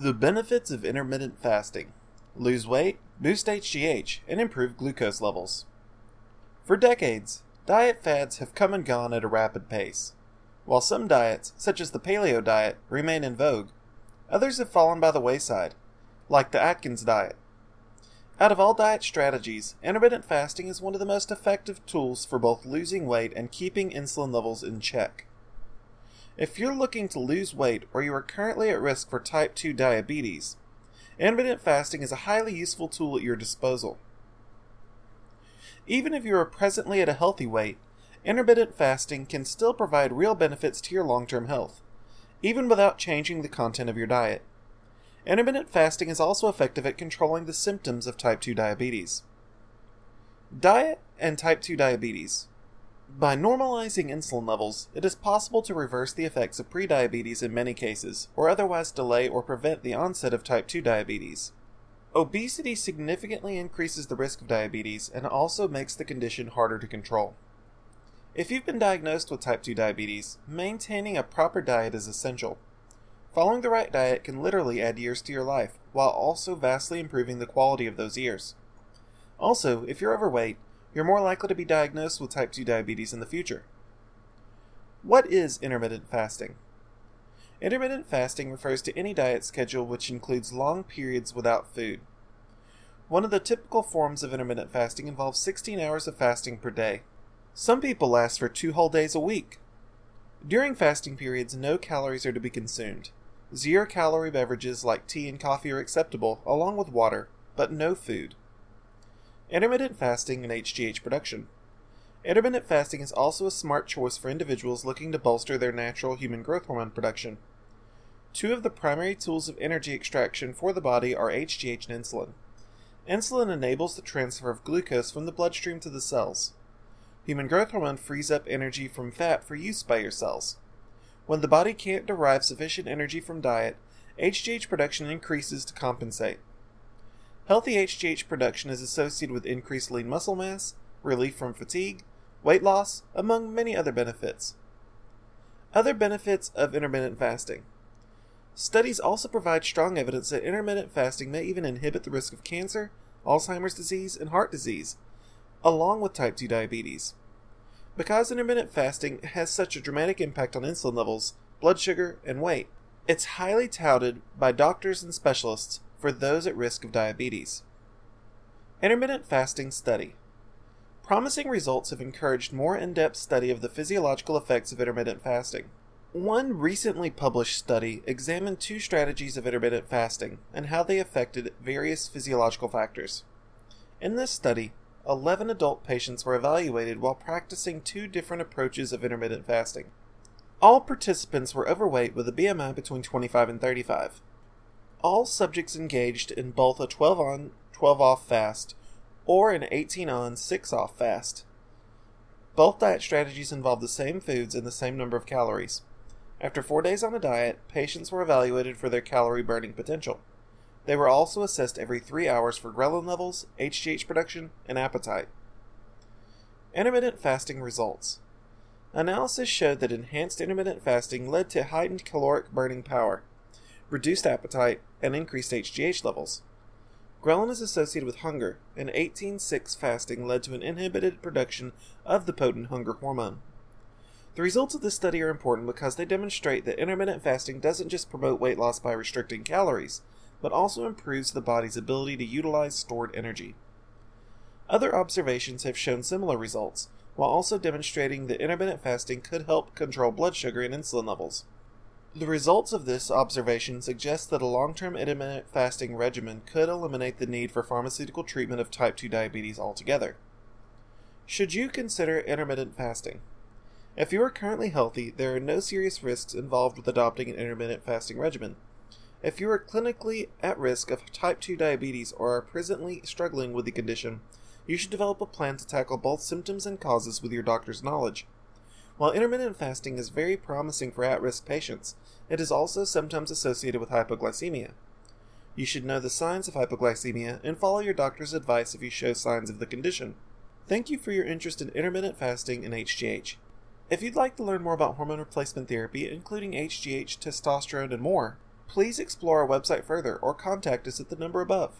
The benefits of intermittent fasting lose weight, boost HGH, and improve glucose levels. For decades, diet fads have come and gone at a rapid pace. While some diets, such as the paleo diet, remain in vogue, others have fallen by the wayside, like the Atkins diet. Out of all diet strategies, intermittent fasting is one of the most effective tools for both losing weight and keeping insulin levels in check. If you're looking to lose weight or you are currently at risk for type 2 diabetes, intermittent fasting is a highly useful tool at your disposal. Even if you are presently at a healthy weight, intermittent fasting can still provide real benefits to your long term health, even without changing the content of your diet. Intermittent fasting is also effective at controlling the symptoms of type 2 diabetes. Diet and type 2 diabetes. By normalizing insulin levels, it is possible to reverse the effects of prediabetes in many cases, or otherwise delay or prevent the onset of type 2 diabetes. Obesity significantly increases the risk of diabetes and also makes the condition harder to control. If you've been diagnosed with type 2 diabetes, maintaining a proper diet is essential. Following the right diet can literally add years to your life, while also vastly improving the quality of those years. Also, if you're overweight, you're more likely to be diagnosed with type 2 diabetes in the future. What is intermittent fasting? Intermittent fasting refers to any diet schedule which includes long periods without food. One of the typical forms of intermittent fasting involves 16 hours of fasting per day. Some people last for two whole days a week. During fasting periods, no calories are to be consumed. Zero calorie beverages like tea and coffee are acceptable, along with water, but no food. Intermittent fasting and HGH production. Intermittent fasting is also a smart choice for individuals looking to bolster their natural human growth hormone production. Two of the primary tools of energy extraction for the body are HGH and insulin. Insulin enables the transfer of glucose from the bloodstream to the cells. Human growth hormone frees up energy from fat for use by your cells. When the body can't derive sufficient energy from diet, HGH production increases to compensate. Healthy HGH production is associated with increased lean muscle mass, relief from fatigue, weight loss, among many other benefits. Other benefits of intermittent fasting. Studies also provide strong evidence that intermittent fasting may even inhibit the risk of cancer, Alzheimer's disease, and heart disease, along with type 2 diabetes. Because intermittent fasting has such a dramatic impact on insulin levels, blood sugar, and weight, it's highly touted by doctors and specialists for those at risk of diabetes. Intermittent fasting study. Promising results have encouraged more in depth study of the physiological effects of intermittent fasting. One recently published study examined two strategies of intermittent fasting and how they affected various physiological factors. In this study, 11 adult patients were evaluated while practicing two different approaches of intermittent fasting. All participants were overweight with a BMI between 25 and 35 all subjects engaged in both a 12 on, 12 off fast or an 18 on, 6 off fast. Both diet strategies involved the same foods and the same number of calories. After four days on a diet, patients were evaluated for their calorie burning potential. They were also assessed every three hours for ghrelin levels, HGH production, and appetite. Intermittent fasting results. Analysis showed that enhanced intermittent fasting led to heightened caloric burning power, reduced appetite, and increased HGH levels. Ghrelin is associated with hunger, and 18-6 fasting led to an inhibited production of the potent hunger hormone. The results of this study are important because they demonstrate that intermittent fasting doesn't just promote weight loss by restricting calories, but also improves the body's ability to utilize stored energy. Other observations have shown similar results, while also demonstrating that intermittent fasting could help control blood sugar and insulin levels. The results of this observation suggest that a long term intermittent fasting regimen could eliminate the need for pharmaceutical treatment of type 2 diabetes altogether. Should you consider intermittent fasting? If you are currently healthy, there are no serious risks involved with adopting an intermittent fasting regimen. If you are clinically at risk of type 2 diabetes or are presently struggling with the condition, you should develop a plan to tackle both symptoms and causes with your doctor's knowledge. While intermittent fasting is very promising for at risk patients, it is also sometimes associated with hypoglycemia. You should know the signs of hypoglycemia and follow your doctor's advice if you show signs of the condition. Thank you for your interest in intermittent fasting and HGH. If you'd like to learn more about hormone replacement therapy, including HGH, testosterone, and more, please explore our website further or contact us at the number above.